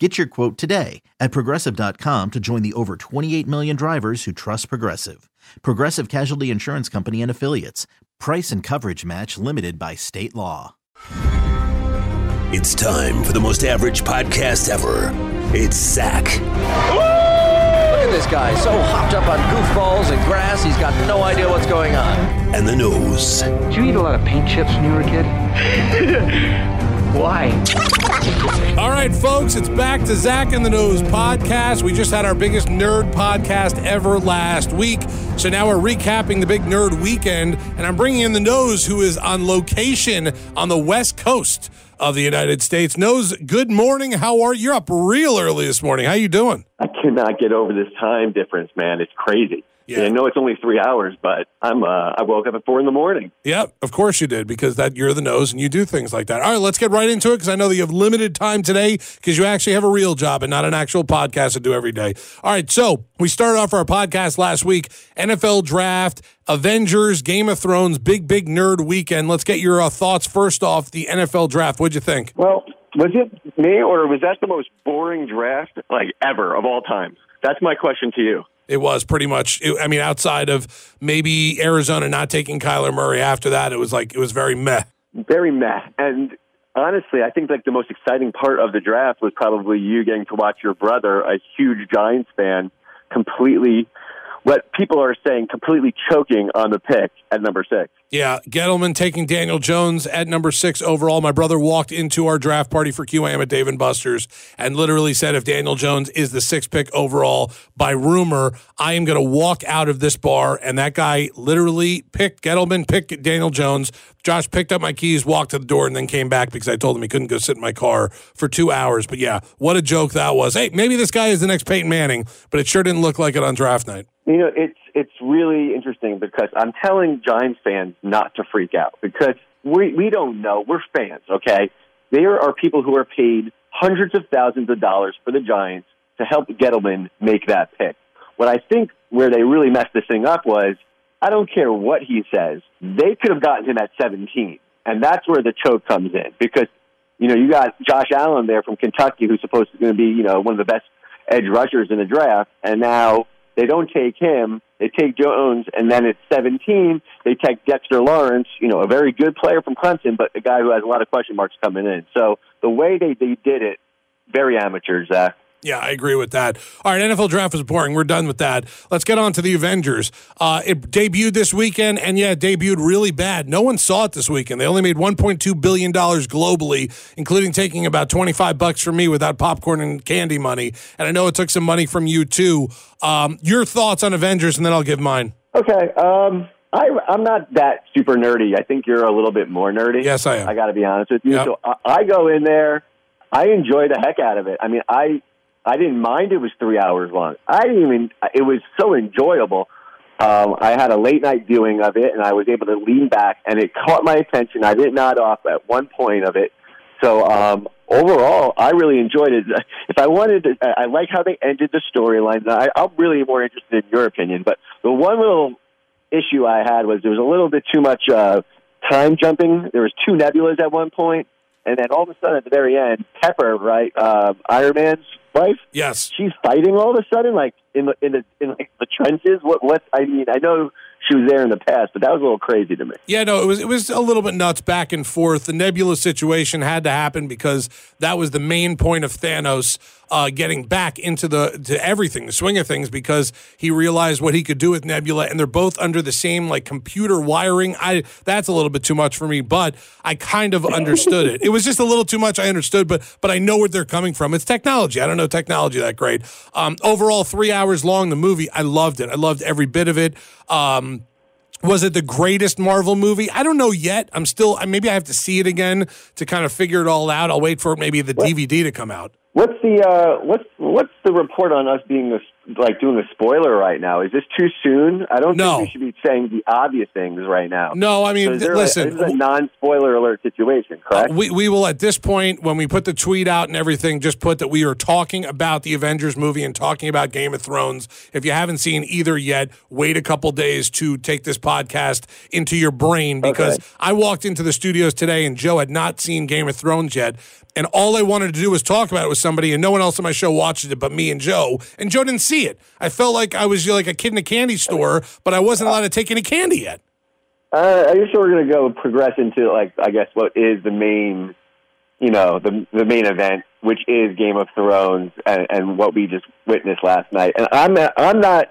Get your quote today at progressive.com to join the over 28 million drivers who trust Progressive. Progressive Casualty Insurance Company and Affiliates. Price and coverage match limited by state law. It's time for the most average podcast ever. It's Zach. Look at this guy, so hopped up on goofballs and grass, he's got no idea what's going on. And the nose. Did you eat a lot of paint chips when you were a kid? Why? All right, folks, it's back to Zach and the Nose podcast. We just had our biggest nerd podcast ever last week. So now we're recapping the big nerd weekend, and I'm bringing in the Nose, who is on location on the West Coast of the United States. Nose, good morning. How are you? You're up real early this morning. How you doing? I cannot get over this time difference, man. It's crazy. Yeah. And I know it's only three hours, but I'm uh, I woke up at four in the morning. Yep, of course you did, because that you're the nose and you do things like that. All right, let's get right into it because I know that you have limited time today because you actually have a real job and not an actual podcast to do every day. All right, so we started off our podcast last week, NFL draft, Avengers, Game of Thrones, big big nerd weekend. Let's get your uh, thoughts first off the NFL draft. What'd you think? Well, was it me or was that the most boring draft like ever of all time? That's my question to you. It was pretty much. It, I mean, outside of maybe Arizona not taking Kyler Murray after that, it was like it was very meh. Very meh. And honestly, I think like the most exciting part of the draft was probably you getting to watch your brother, a huge Giants fan, completely what people are saying completely choking on the pick at number six. Yeah, Gettleman taking Daniel Jones at number six overall. My brother walked into our draft party for QAM at Dave and Buster's and literally said, if Daniel Jones is the sixth pick overall by rumor, I am going to walk out of this bar. And that guy literally picked Gettleman, picked Daniel Jones. Josh picked up my keys, walked to the door, and then came back because I told him he couldn't go sit in my car for two hours. But yeah, what a joke that was. Hey, maybe this guy is the next Peyton Manning, but it sure didn't look like it on draft night. You know, it's it's really interesting because I'm telling Giants fans not to freak out because we we don't know. We're fans, okay? There are people who are paid hundreds of thousands of dollars for the Giants to help Gettleman make that pick. What I think where they really messed this thing up was I don't care what he says. They could have gotten him at 17. And that's where the choke comes in because, you know, you got Josh Allen there from Kentucky who's supposed to be, you know, one of the best edge rushers in the draft. And now they don't take him. They take Jones, and then at 17, they take Dexter Lawrence, you know, a very good player from Clemson, but a guy who has a lot of question marks coming in. So the way they, they did it, very amateur, Zach. Yeah, I agree with that. All right, NFL draft was boring. We're done with that. Let's get on to the Avengers. Uh, it debuted this weekend, and yeah, it debuted really bad. No one saw it this weekend. They only made 1.2 billion dollars globally, including taking about 25 bucks from me without popcorn and candy money. And I know it took some money from you too. Um, your thoughts on Avengers, and then I'll give mine. Okay. Um, I, I'm not that super nerdy. I think you're a little bit more nerdy. Yes, I am. I got to be honest with you. Yep. So I, I go in there. I enjoy the heck out of it. I mean, I I didn't mind it was three hours long. I didn't even. It was so enjoyable. Um, I had a late night viewing of it, and I was able to lean back, and it caught my attention. I didn't nod off at one point of it. So um, overall, I really enjoyed it. If I wanted, to, I like how they ended the storyline. I'm really more interested in your opinion. But the one little issue I had was there was a little bit too much uh, time jumping. There was two nebulas at one point, and then all of a sudden at the very end, Pepper, right, uh, Iron Man's wife, Yes. she's fighting all of a sudden, like in the in the in like the trenches. What what? I mean, I know she was there in the past, but that was a little crazy to me. Yeah, no, it was it was a little bit nuts back and forth. The Nebula situation had to happen because that was the main point of Thanos uh, getting back into the to everything, the swing of things, because he realized what he could do with Nebula, and they're both under the same like computer wiring. I that's a little bit too much for me, but I kind of understood it. It was just a little too much. I understood, but but I know where they're coming from. It's technology. I don't know technology that great. Um, overall, three hours long. The movie, I loved it. I loved every bit of it. Um, was it the greatest Marvel movie? I don't know yet. I'm still maybe I have to see it again to kind of figure it all out. I'll wait for maybe the DVD to come out. What's the uh, what's what's the report on us being the like doing a spoiler right now. Is this too soon? I don't No. think we should be saying the obvious things right now. No, I mean, So listen, a, this is a non-spoiler alert situation, correct? We, we will at this point when we put the tweet out and everything just put that we are talking about the Avengers movie and talking about Game of Thrones. If you haven't seen either yet, wait a couple days to take this podcast into your brain because Okay. I walked into the studios today and Joe had not seen Game of Thrones yet. And all I wanted to do was talk about it with somebody, and no one else on my show watched it but me and Joe. And Joe didn't see it. I felt like I was like a kid in a candy store, but I wasn't allowed to take any candy yet. Uh, I guess we're going to go progress into like I guess what is the main, you know, the the main event, which is Game of Thrones and, and what we just witnessed last night. And I'm not, I'm not.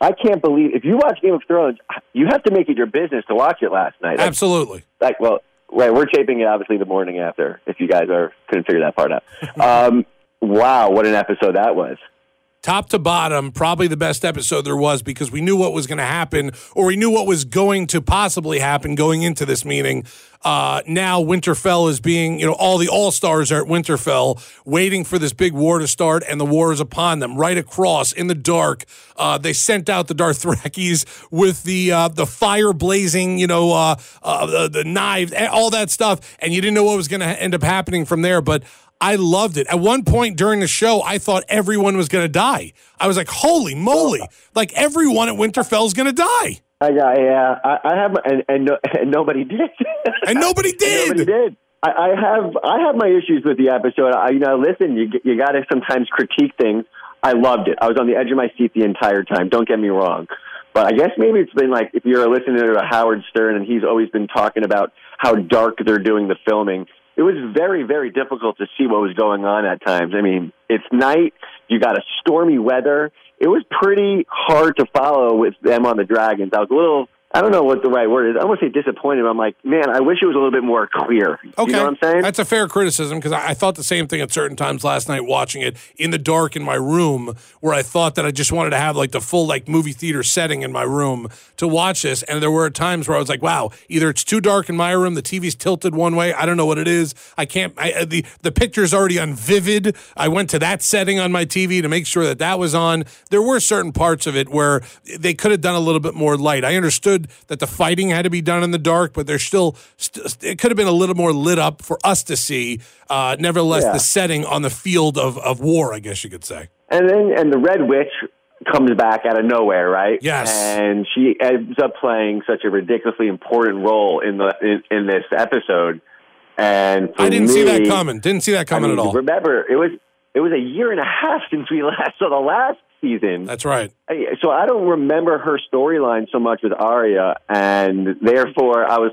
I can't believe if you watch Game of Thrones, you have to make it your business to watch it last night. Absolutely. like well, right, we're taping it obviously the morning after. If you guys are couldn't figure that part out. um, wow, what an episode that was. Top to bottom, probably the best episode there was because we knew what was going to happen, or we knew what was going to possibly happen going into this meeting. Uh, now Winterfell is being, you know, all the all stars are at Winterfell, waiting for this big war to start, and the war is upon them. Right across in the dark, uh, they sent out the Dothrakis with the uh, the fire blazing, you know, uh, uh, the, the knives, all that stuff, and you didn't know what was going to end up happening from there, but. I loved it. At one point during the show, I thought everyone was going to die. I was like, "Holy moly!" Like everyone at Winterfell's going to die, I got yeah. I, I have and and, no, and nobody did. and nobody did. Nobody did. I, I have I have my issues with the episode. I, you know, listen, you you got to sometimes critique things. I loved it. I was on the edge of my seat the entire time. Don't get me wrong, but I guess maybe it's been like if you're a listener to Howard Stern and he's always been talking about how dark they're doing the filming. It was very very difficult to see what was going on at times. I mean, it's night. You got a stormy weather. It was pretty hard to follow with them on the Dragons. I was a little. I don't know what the right word is. I want to say disappointed. But I'm like, man, I wish it was a little bit more clear. Okay, You know what I'm saying? That's a fair criticism because I, I thought the same thing at certain times last night watching it in the dark in my room, where I thought that I just wanted to have like the full like movie theater setting in my room to watch this. And there were times where I was like, wow, either it's too dark in my room, the TV's tilted one way, I don't know what it is. I can't. I, uh, the the picture's already on vivid. I went to that setting on my TV to make sure that that was on. There were certain parts of it where they could have done a little bit more light. I understood that the fighting had to be done in the dark, but there's still st- it could have been a little more lit up for us to see. Uh, nevertheless, Yeah. the setting on the field of, of war, I guess you could say. And then and the Red Witch comes back out of nowhere, right? Yes. And she ends up playing such a ridiculously important role in the in, in this episode. And I didn't see that coming. Didn't see that I coming mean, at all. Remember, it was it was a year and a half since we last saw the last season. That's right. So I don't remember her storyline so much with Arya, and therefore I was,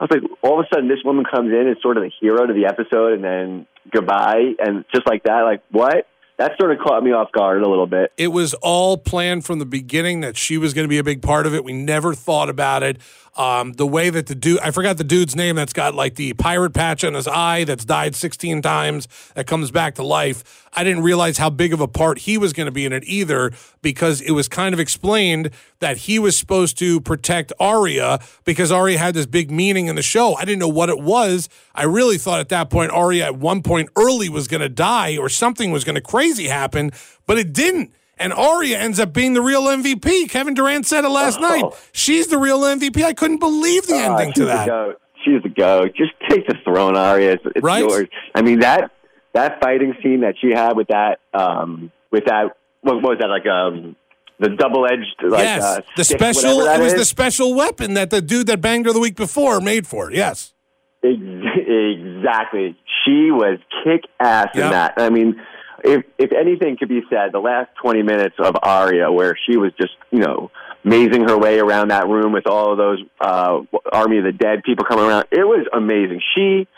I was like, all of a sudden this woman comes in as sort of the hero to the episode, and then goodbye, and just like that, like what? That sort of caught me off guard a little bit. It was all planned from the beginning that she was going to be a big part of it. We never thought about it. Um, the way that the dude, I forgot the dude's name that's got like the pirate patch on his eye that's died 16 times that comes back to life. I didn't realize how big of a part he was going to be in it either because it was kind of explained that he was supposed to protect Arya because Arya had this big meaning in the show. I didn't know what it was. I really thought at that point Arya at one point early was going to die or something was going to crazy happen, but it didn't. And Arya ends up being the real MVP. Kevin Durant said it last Oh. night. She's the real MVP. I couldn't believe the Ah, ending to the that. goat. She's the goat. Just take the throne, Arya. It's, it's Right? yours. I mean that that fighting scene that she had with that um with that what, what was that like um the double edged like yes, uh, the stick, special. It was is. the special weapon that the dude that banged her the week before made for it. Yes. Exactly. She was kick ass Yep. in that. I mean, if if anything could be said, the last twenty minutes of Arya, where she was just you know mazing her way around that room with all of those uh, Army of the Dead people coming around, it was amazing. She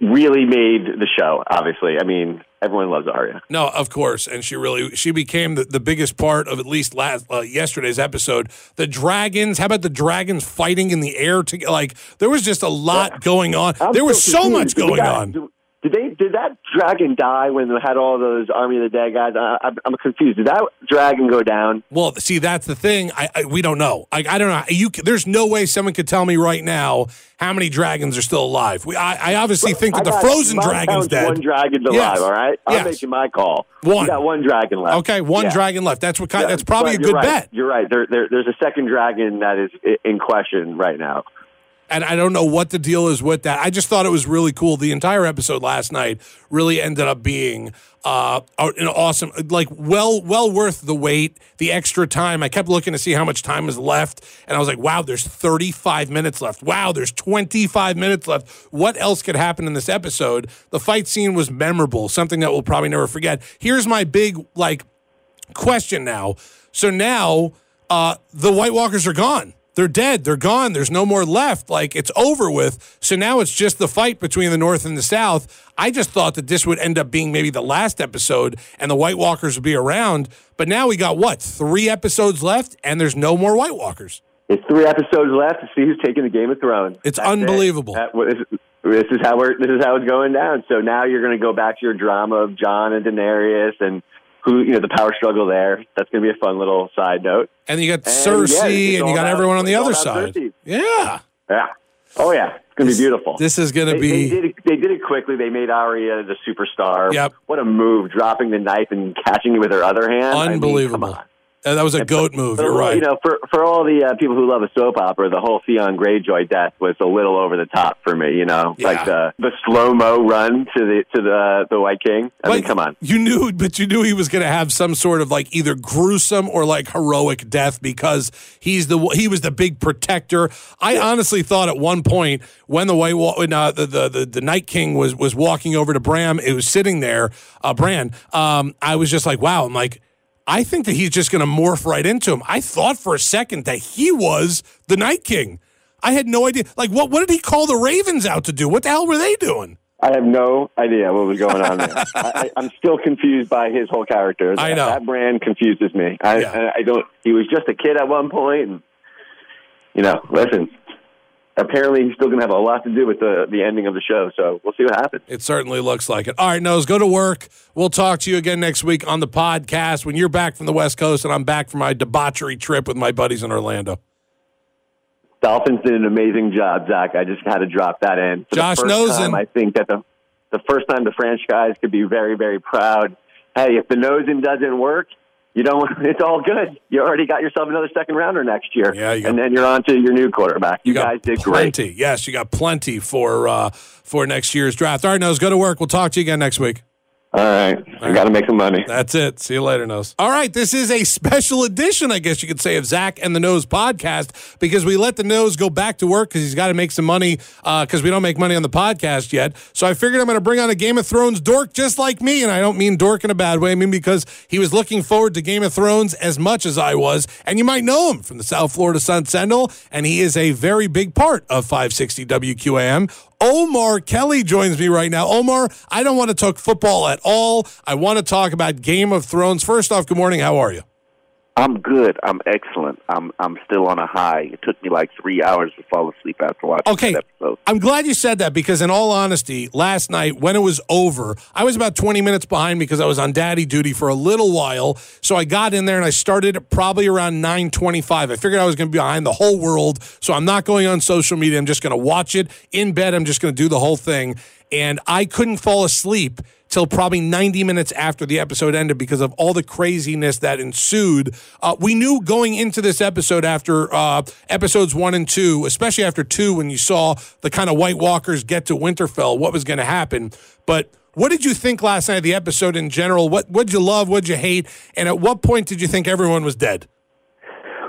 really made the show. Obviously, I mean, everyone loves Arya. No, of course, and she really she became the, the biggest part of at least last uh, yesterday's episode. The dragons, how about the dragons fighting in the air? To like, there was just a lot going on. I'm there was still so much going got- on. Do, Did they? Did that dragon die when they had all those Army of the Dead guys? I, I'm, I'm confused. Did that dragon go down? Well, see, that's the thing. I, I we don't know. I, I don't know. You, there's no way someone could tell me right now how many dragons are still alive. We, I, I obviously think that the frozen dragon's dead. One dragon's alive. Yes. All right, I'm Yes. making my call. One. You got one dragon left. Okay, one Yeah. dragon left. That's what kind. Yeah, that's probably a good right. bet. You're right. There, there, there's a second dragon that is in question right now. And I don't know what the deal is with that. I just thought it was really cool. The entire episode last night really ended up being uh, an awesome, like well, well worth the wait, the extra time. I kept looking to see how much time is left, and I was like, wow, there's 35 minutes left. Wow, there's 25 minutes left. What else could happen in this episode? The fight scene was memorable, something that we'll probably never forget. Here's my big like question now. So now uh, the White Walkers are gone. They're dead. They're gone. There's no more left. Like it's over with. So now it's just the fight between the North and the South. I just thought that this would end up being maybe the last episode and the White Walkers would be around. But now we got what? Three episodes left and there's no more White Walkers. It's three episodes left to see who's taking the Game of Thrones. It's That's it. unbelievable. That- this, this is how we're. This is how it's going down. So now you're going to go back to your drama of Jon and Daenerys and who you know the power struggle there. That's going to be a fun little side note. And you got And, Cersei it's and you got everyone on the other side. Cersei. Yeah. Yeah. Oh yeah. It's going to be beautiful. This is going to be. they did it, they did it quickly. They made Arya the superstar. Yep. What a move, dropping the knife and catching it with her other hand. I mean, Unbelievable. come on. Uh, that was a goat move. You're right. You know, for for all the uh, people who love a soap opera, the whole Theon Greyjoy death was a little over the top for me. You know, Yeah. like the the slow mo run to the to the the White King. I mean, come on. You knew, but you knew he was going to have some sort of like either gruesome or like heroic death because he's the he was the big protector. I honestly thought at one point when the white when, uh, the, the the the Night King was was walking over to Bram, it was sitting there, uh, Bran. Um, I was just like, wow. I'm like. I think that he's just going to morph right into him. I thought for a second that he was the Night King. I had no idea. Like, what? What did he call the Ravens out to do? What the hell were they doing? I have no idea what was going on there. I, I'm still confused by his whole character. I know. that Bran confuses me. I, Yeah. I, I don't. He was just a kid at one point, and you know, listen. Apparently, he's still going to have a lot to do with the the ending of the show. So we'll see what happens. It certainly looks like it. All right, Nose, go to work. We'll talk to you again next week on the podcast when you're back from the West Coast and I'm back from my debauchery trip with my buddies in Orlando. Dolphins did an amazing job, Zach. I just had to drop that in. For Josh Rosen. I think that the the first time the franchise could be very, very proud. Hey, if the nosing doesn't work, you don't. It's all good. You already got yourself another second rounder next year. Yeah, you and then you're on to your new quarterback. You, got guys did plenty. great. Yes, you got plenty for uh, for next year's draft. All right, Nose, go to work. We'll talk to you again next week. All right, I got to make some money. That's it. See you later, Nose. All right, this is a special edition, I guess you could say, of Zach and the Nose podcast because we let the Nose go back to work because he's got to make some money uh, because we don't make money on the podcast yet. So I figured I'm going to bring on a Game of Thrones dork just like me, and I don't mean dork in a bad way. I mean because he was looking forward to Game of Thrones as much as I was, and you might know him from the South Florida Sun Sentinel, and he is a very big part of 560 WQAM. Omar Kelly joins me right now. Omar, I don't want to talk football at all. I want to talk about Game of Thrones. First off, good morning. How are you? I'm good. I'm excellent. I'm I'm still on a high. It took me like three hours to fall asleep after watching Okay. episode. I'm glad you said that because, in all honesty, last night when it was over, I was about 20 minutes behind because I was on daddy duty for a little while. So I got in there and I started probably around 9:25. I figured I was going to be behind the whole world, so I'm not going on social media. I'm just going to watch it in bed. I'm just going to do the whole thing, and I couldn't fall asleep till probably 90 minutes after the episode ended because of all the craziness that ensued. Uh, we knew going into this episode after uh, episodes one and two, especially after two, when you saw the kind of White Walkers get to Winterfell, what was going to happen. But what did you think last night of the episode in general? What what'd you love? What'd you hate? And at what point did you think everyone was dead?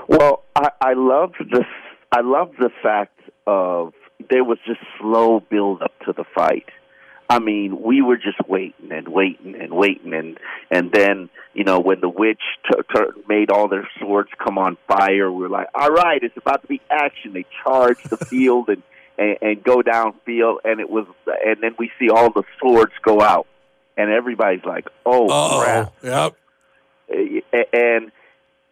Well, I, I love the I love the fact of there was just slow build up to the fight. I mean, we were just waiting and waiting and waiting, and and then you know when the witch t- t- made all their swords come on fire, we were like, all right, it's about to be action. They charge the field and, and and go downfield, and it was, and then we see all the swords go out, and everybody's like, oh crap Yep. and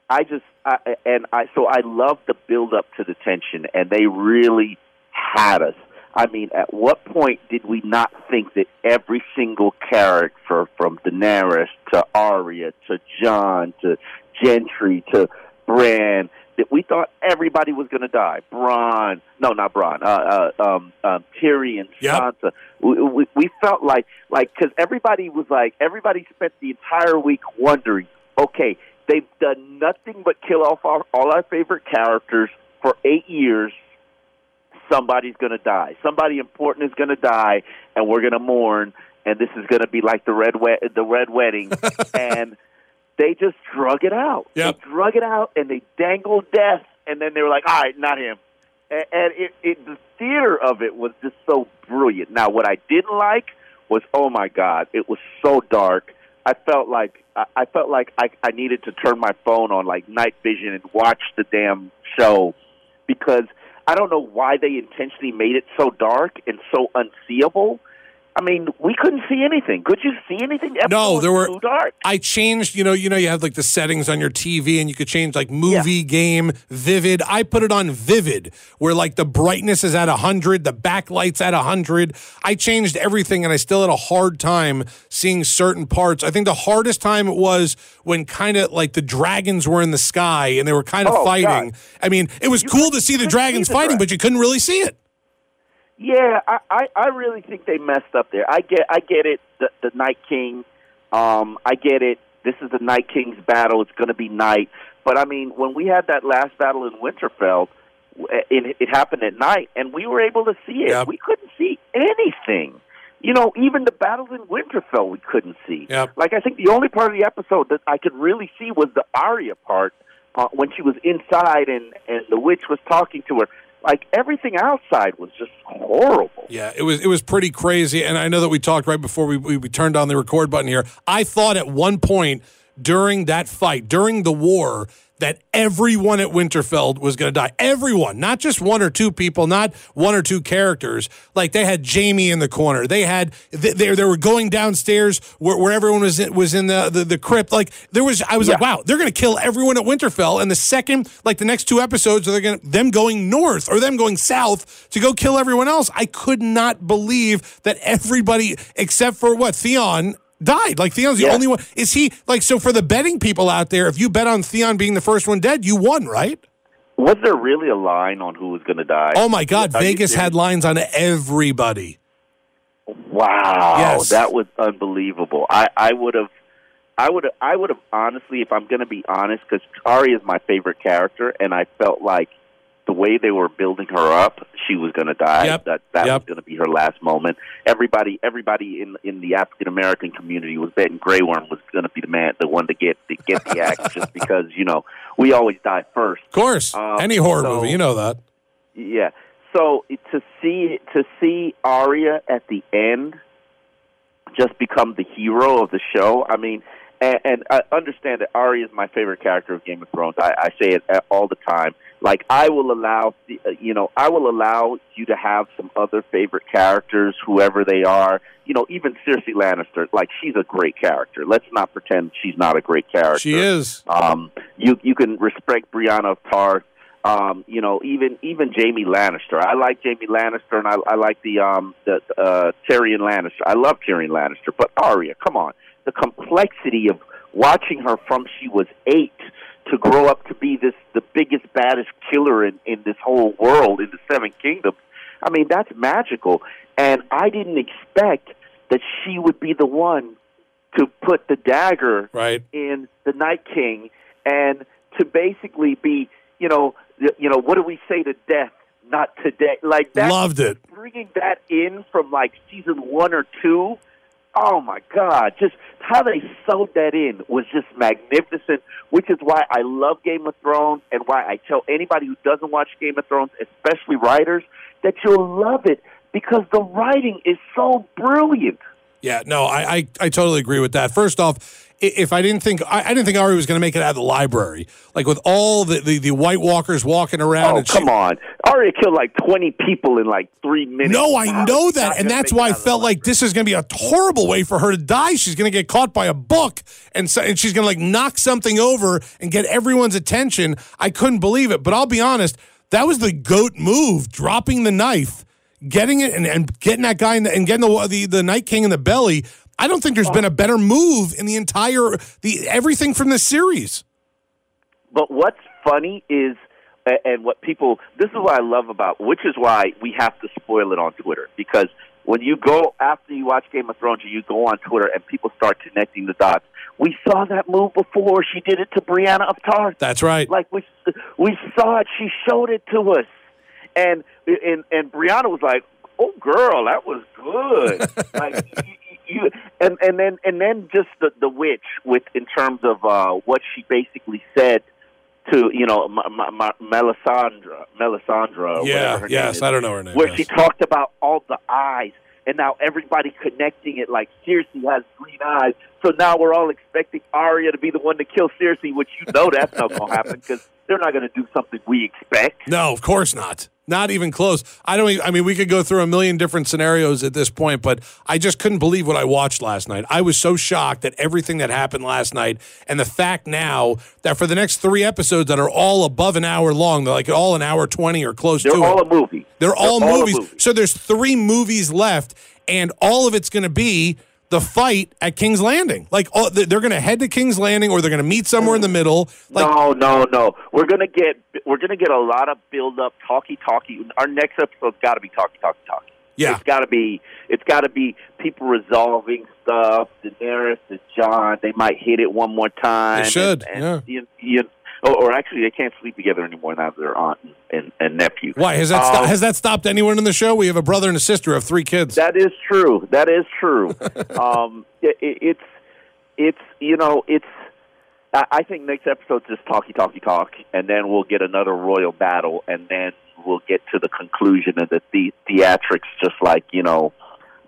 I just I, and I so I love the build up to the tension, and they really had us. I mean, at what point did we not think that every single character, from Daenerys to Arya to Jon to Gendry to Bran, that we thought everybody was going to die? Bronn, no, not Bronn, uh, uh, um, um, Tyrion, Yep. Sansa. We, we, we felt like, like, because everybody was like, everybody spent the entire week wondering, okay, they've done nothing but kill off our, all our favorite characters for eight years somebody's going to die. Somebody important is going to die, and we're going to mourn. And this is going to be like the red wed- the red wedding, and they just drug it out. Yep. They drug it out, and they dangled death, and then they were like, "All right, not him." And, and it, it, the theater of it was just so brilliant. Now, what I didn't like was, oh my god, it was so dark. I felt like I I felt like I, I needed to turn my phone on like night vision and watch the damn show because I don't know why they intentionally made it so dark and so unseeable. I mean, we couldn't see anything. Could you see anything? Everything No, there were. too dark. I changed. You know, you know, you have like the settings on your TV, and you could change like movie, game, vivid. I put it on vivid, where like the brightness is at hundred, the backlight's at hundred. I changed everything, and I still had a hard time seeing certain parts. I think the hardest time it was when kind of like the dragons were in the sky and they were kind of Oh, fighting. God. I mean, it was You cool to see the couldn't see dragons the fighting, but you couldn't really see it. Yeah, I, I, I really think they messed up there. I get I get it. The, the Night King, um, I get it. This is the Night King's battle. It's going to be night. But I mean, when we had that last battle in Winterfell, it, it happened at night, and we were able to see it. Yep. We couldn't see anything. You know, even the battles in Winterfell, we couldn't see. Yep. Like I think the only part of the episode that I could really see was the Arya part uh, when she was inside and and the witch was talking to her. Like everything outside was just horrible. Yeah, it was it was pretty crazy, and I know that we talked right before we, we, we turned on the record button here. I thought at one point during that fight, during the war, that everyone at Winterfell was going to die. Everyone, not just one or two people, not one or two characters. Like they had Jaime in the corner. They had they they, they were going downstairs where, where everyone was in, was in the, the the crypt. Like there was, I was like, wow, they're going to kill everyone at Winterfell. And the second, like the next two episodes, they're going to them going north or them going south to go kill everyone else. I could not believe that everybody except for what Theon died. Like Theon's the Yeah. only one. Is he like so for the betting people out there? If you bet on Theon being the first one dead, you won, right? Was there really a line on who was going to die? Oh my God, Are Vegas had lines on everybody. Wow, Yes. that was unbelievable. I I would have, I would I would have honestly, if I'm going to be honest, because Arya is my favorite character, and I felt like the way they were building her up, she was going to die. Yep. That that Yep. was going to be her last moment. Everybody, everybody in in the African American community was betting Grey Worm was going to be the man, the one to get to get the axe, just because you know we always die first. Of course, Um, any horror so- movie, you know that. Yeah. So to see to see Arya at the end just become the hero of the show. I mean, and, and I understand that Arya is my favorite character of Game of Thrones. I, I say it all the time. Like I will allow, uh, you know, I will allow you to have some other favorite characters, whoever they are. You know, even Cersei Lannister. Like she's a great character. Let's not pretend she's not a great character. She is. Um, you you can respect Brianna of Tarth. Um, you know, even even Jaime Lannister. I like Jaime Lannister, and I, I like the um the uh, Tyrion Lannister. I love Tyrion Lannister, but Arya, come on, the complexity of watching her from she was eight to grow up to be this the biggest baddest killer in in this whole world in the Seven Kingdoms. I mean, that's magical, and I didn't expect that she would be the one to put the dagger Right. in the Night King and to basically be, you know, you know, what do we say to death? Not today. Like that. Loved it. Bringing that in from like season one or two. Oh my God! Just how they sewed that in was just magnificent. Which is why I love Game of Thrones, and why I tell anybody who doesn't watch Game of Thrones, especially writers, that you'll love it because the writing is so brilliant. Yeah, no, I, I, I totally agree with that. First off, if I didn't think I, I didn't think Ari was going to make it out of the library, like with all the, the, the White Walkers walking around. Oh, come she- on. Arya killed like 20 people in like three minutes. No, I know that, and that's why I it out of felt like this is going to be a horrible way for her to die. She's going to get caught by a book, and so, and she's going to like knock something over and get everyone's attention. I couldn't believe it, but I'll be honest, that was the goat move, dropping the knife. Getting it and, and getting that guy in the, and getting the, the the Night King in the belly. I don't think there's been a better move in the entire the everything from this series. But what's funny is, and what people, this is what I love about, which is why we have to spoil it on Twitter. Because when you go, after you watch Game of Thrones, you go on Twitter and people start connecting the dots. We saw that move before. She did it to Brianna of Tarth. That's right. Like we, we saw it. She showed it to us. And, and, and Brianna was like, oh, girl, that was good. like, you, you, and, and then, and then just the, the witch with, in terms of, uh, what she basically said to you know M- M- M- Melisandre, Melisandre. yeah. whatever her name Yes. is, I don't know her name. Where yes. she talked about all the eyes, and now everybody connecting it like Cersei has green eyes. So now we're all expecting Arya to be the one to kill Cersei, which you know that's not going to happen because they're not going to do something we expect. No, of course not. Not even close. I don't. Even, I mean, we could go through a million different scenarios at this point, but I just couldn't believe what I watched last night. I was so shocked at everything that happened last night, and the fact now that for the next three episodes that are all above an hour long, they're like all an hour twenty or close They're to all it. a movie. They're all movies. movie. So there's three movies left, and all of it's going to be the fight at King's Landing. Like all, they're going to head to King's Landing, or they're going to meet somewhere in the middle. Like no, no, no. We're gonna get we're gonna get a lot of build up, talky, talky. Our next episode's got to be talky, talky, talky. Yeah. it's got to be it's got to be people resolving stuff. Daenerys and Jon, they might hit it one more time. They should, and, and You, you, or, or actually, they can't sleep together anymore now. that They're aunt and, and, and nephew. why has that Um, sto- has that stopped anyone in the show? We have a brother and a sister of three kids. That is true. That is true. um, it, it, it's it's you know it's. I I think next episode's just talky talky talk, and then we'll get another royal battle, and then we'll get to the conclusion of the, the theatrics, just like you know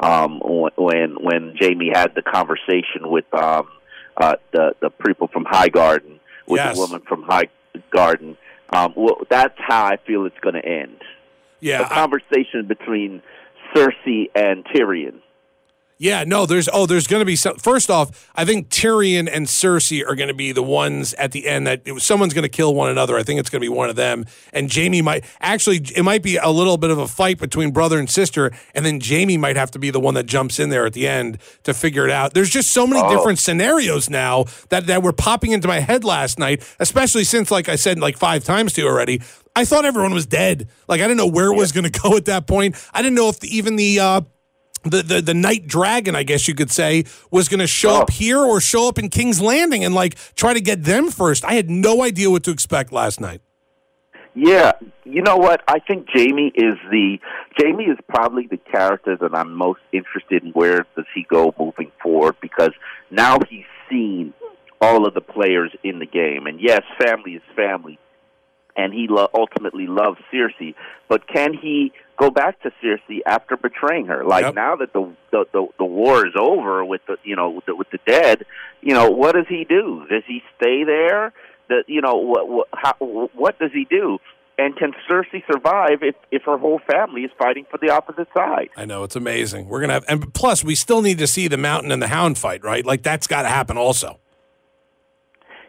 um, when when Jaime had the conversation with um, uh, the the people from Highgarden with Yes. the woman from High Garden. Um, well, that's how I feel it's going to end. yeah, a I- conversation between Cersei and Tyrion. Yeah, no, there's oh, there's going to be some. First off, I think Tyrion and Cersei are going to be the ones at the end that someone's going to kill one another. I think it's going to be one of them, and Jaime might actually. It might be a little bit of a fight between brother and sister, and then Jaime might have to be the one that jumps in there at the end to figure it out. There's just so many Oh. different scenarios now that that were popping into my head last night, especially since, like I said, like five times to you already. I thought everyone was dead. Like I didn't know where it was going to go at that point. I didn't know if the, even the. Uh, the, the the night dragon, I guess you could say, was going to show up Oh. here or show up in King's Landing and like try to get them first. I had no idea what to expect last night. Yeah, you know what? I think Jaime is the Jaime is probably the character that I'm most interested in. Where does he go moving forward? Because now he's seen all of the players in the game, and yes, family is family, and he lo- ultimately loves Cersei. But can he go back to Cersei after betraying her? Like Yep. now that the, the the the war is over with the you know with the, with the dead, you know what does he do? Does he stay there? That you know what what how, what does he do? And can Cersei survive if if her whole family is fighting for the opposite side? I know it's amazing. We're gonna have, and plus we still need to see the Mountain and the Hound fight, right? Like that's got to happen also.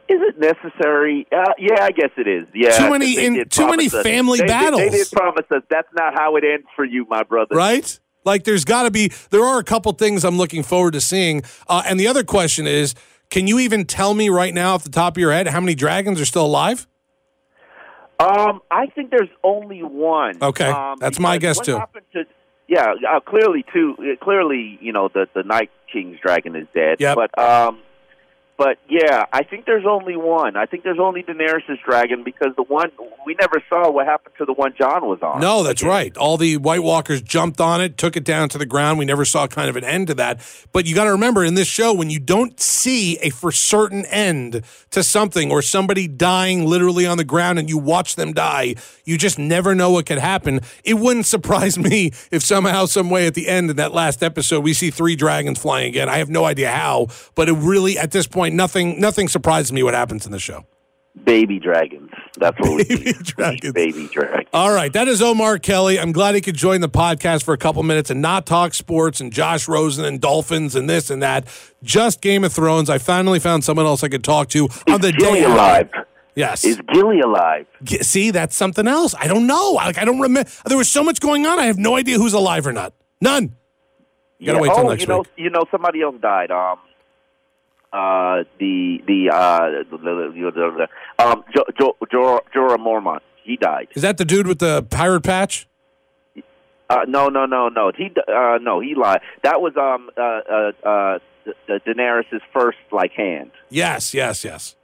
Is it necessary? Uh, yeah, I guess it is. Yeah, Too many in- too many promise us- family they battles. they did promise us that's not how it ends for you, my brother. right? Like there's got to be there are a couple things I'm looking forward to seeing. Uh, and the other question is, can you even tell me right now off the top of your head how many dragons are still alive? Um, I think there's only one. Okay, um, that's my guess, what too. happened To, yeah, uh, clearly too. uh, Clearly, you know the the Night King's dragon is dead. Yep. But um, but yeah, I think there's only one. I think there's only Daenerys' dragon because the one we never saw what happened to the one Jon was on. No, that's right. All the White Walkers jumped on it, took it down to the ground. We never saw kind of an end to that. But you got to remember in this show, when you don't see a for certain end to something or somebody dying literally on the ground and you watch them die, you just never know what could happen. It wouldn't surprise me if somehow, some way at the end in that last episode, we see three dragons flying again. I have no idea how, but it really, at this point, nothing, nothing surprises me what happens in the show. Baby dragons. That's what we Baby need. dragons. Baby dragons. All right, that is Omar Kelly. I'm glad he could join the podcast for a couple minutes and not talk sports and Josh Rosen and Dolphins and this and that. Just Game of Thrones. I finally found someone else I could talk to on the Jimmy day. alive? Yes. Is Gilly alive? G- See, that's something else. I don't know. Like I don't remember. There was so much going on. I have no idea who's alive or not. None. You gotta Yeah, wait till oh, next you know, week. you know, somebody else died. Um, uh, the the uh, um, jo, jo, jo, Jorah Mormont. He died. Is that the dude with the pirate patch? Uh, no, no, no, no. He uh, no, he lied. That was um uh uh, uh Da- Daenerys's first like hand. Yes, yes, yes.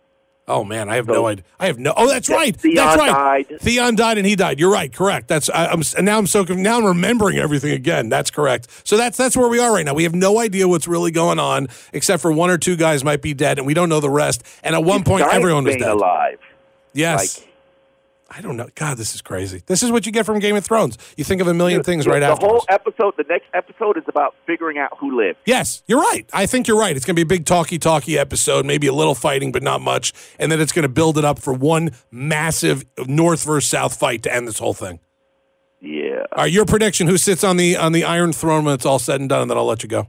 Oh man, I have So- no idea. I have no. Oh, that's right. Theon that's right. died. Theon died and he died. You're right. Correct. That's. I, I'm and now I'm so now I'm remembering everything again. That's correct. So that's that's where we are right now. We have no idea what's really going on, except for one or two guys might be dead, and we don't know the rest. And at one point, everyone was dead. alive. Yes. Like- I don't know. God, this is crazy. This is what you get from Game of Thrones. You think of a million things right after. the after. whole episode, the next episode is about figuring out who lived. Yes, you're right. I think you're right. It's going to be a big talky talky episode, maybe a little fighting, but not much. And then it's going to build it up for one massive North versus South fight to end this whole thing. Yeah. All right, your prediction: Who sits on the on the Iron Throne when it's all said and done? And then I'll let you go.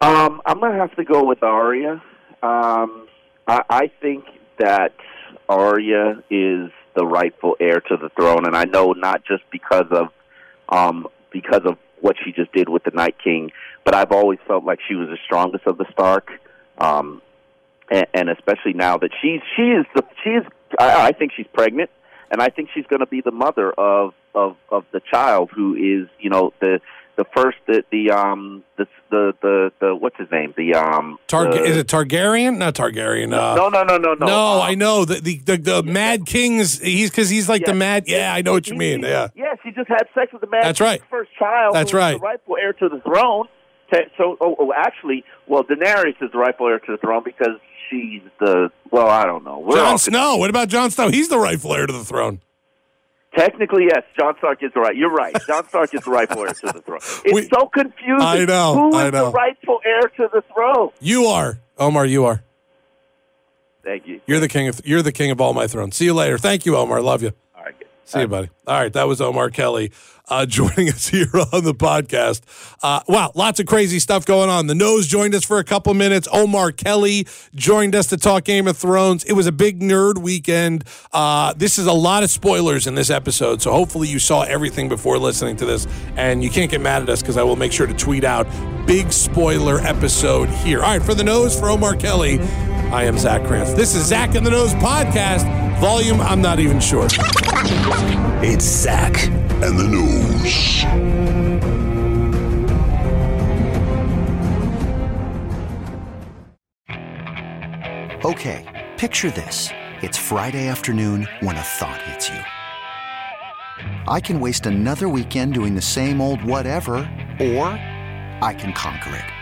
Um, I'm gonna have to go with Arya. Um, I, I think that Arya is the rightful heir to the throne, and I know not just because of um, because of what she just did with the Night King, but I've always felt like she was the strongest of the Stark. Um, and, and especially now that she's she is the she is I, I think she's pregnant, and I think she's going to be the mother of of of the child who is you know the the first the the um the the the, the what's his name the um the- is it Targaryen? Not Targaryen. Uh, no no no no no no, um, I know the the the, the Mad King's. He's because he's like the Mad. Yeah, I know what you He- mean. he- Yeah. Yes, he just had sex with the Mad That's right. First child. That's right. The rightful heir to the throne. So, oh, oh, actually, well, Daenerys is the rightful heir to the throne because she's the. Well, I don't know. We're Jon Snow. What about Jon Snow? He's the rightful heir to the throne. Technically, yes. Jon Stark is the right. You're right. Jon Stark is the rightful heir to the throne. It's We- so confusing. I know, Who is I know. the rightful heir to the throne? You are Omar. You are. Thank you. You're the king of you're the king of all my thrones. See you later. Thank you, Omar. Love you. See you, buddy. All right, that was Omar Kelly uh, joining us here on the podcast. Uh, wow, lots of crazy stuff going on. The Nose joined us for a couple minutes. Omar Kelly joined us to talk Game of Thrones. It was a big nerd weekend. Uh, this is a lot of spoilers in this episode, so hopefully you saw everything before listening to this, and you can't get mad at us because I will make sure to tweet out big spoiler episode here. All right, for the Nose, for Omar Kelly, I am Zach Krantz. This is Zach and the Nose podcast. Volume, I'm not even sure. It's Zach and the Nose. Okay, picture this. It's Friday afternoon when a thought hits you. I can waste another weekend doing the same old whatever, or I can conquer it.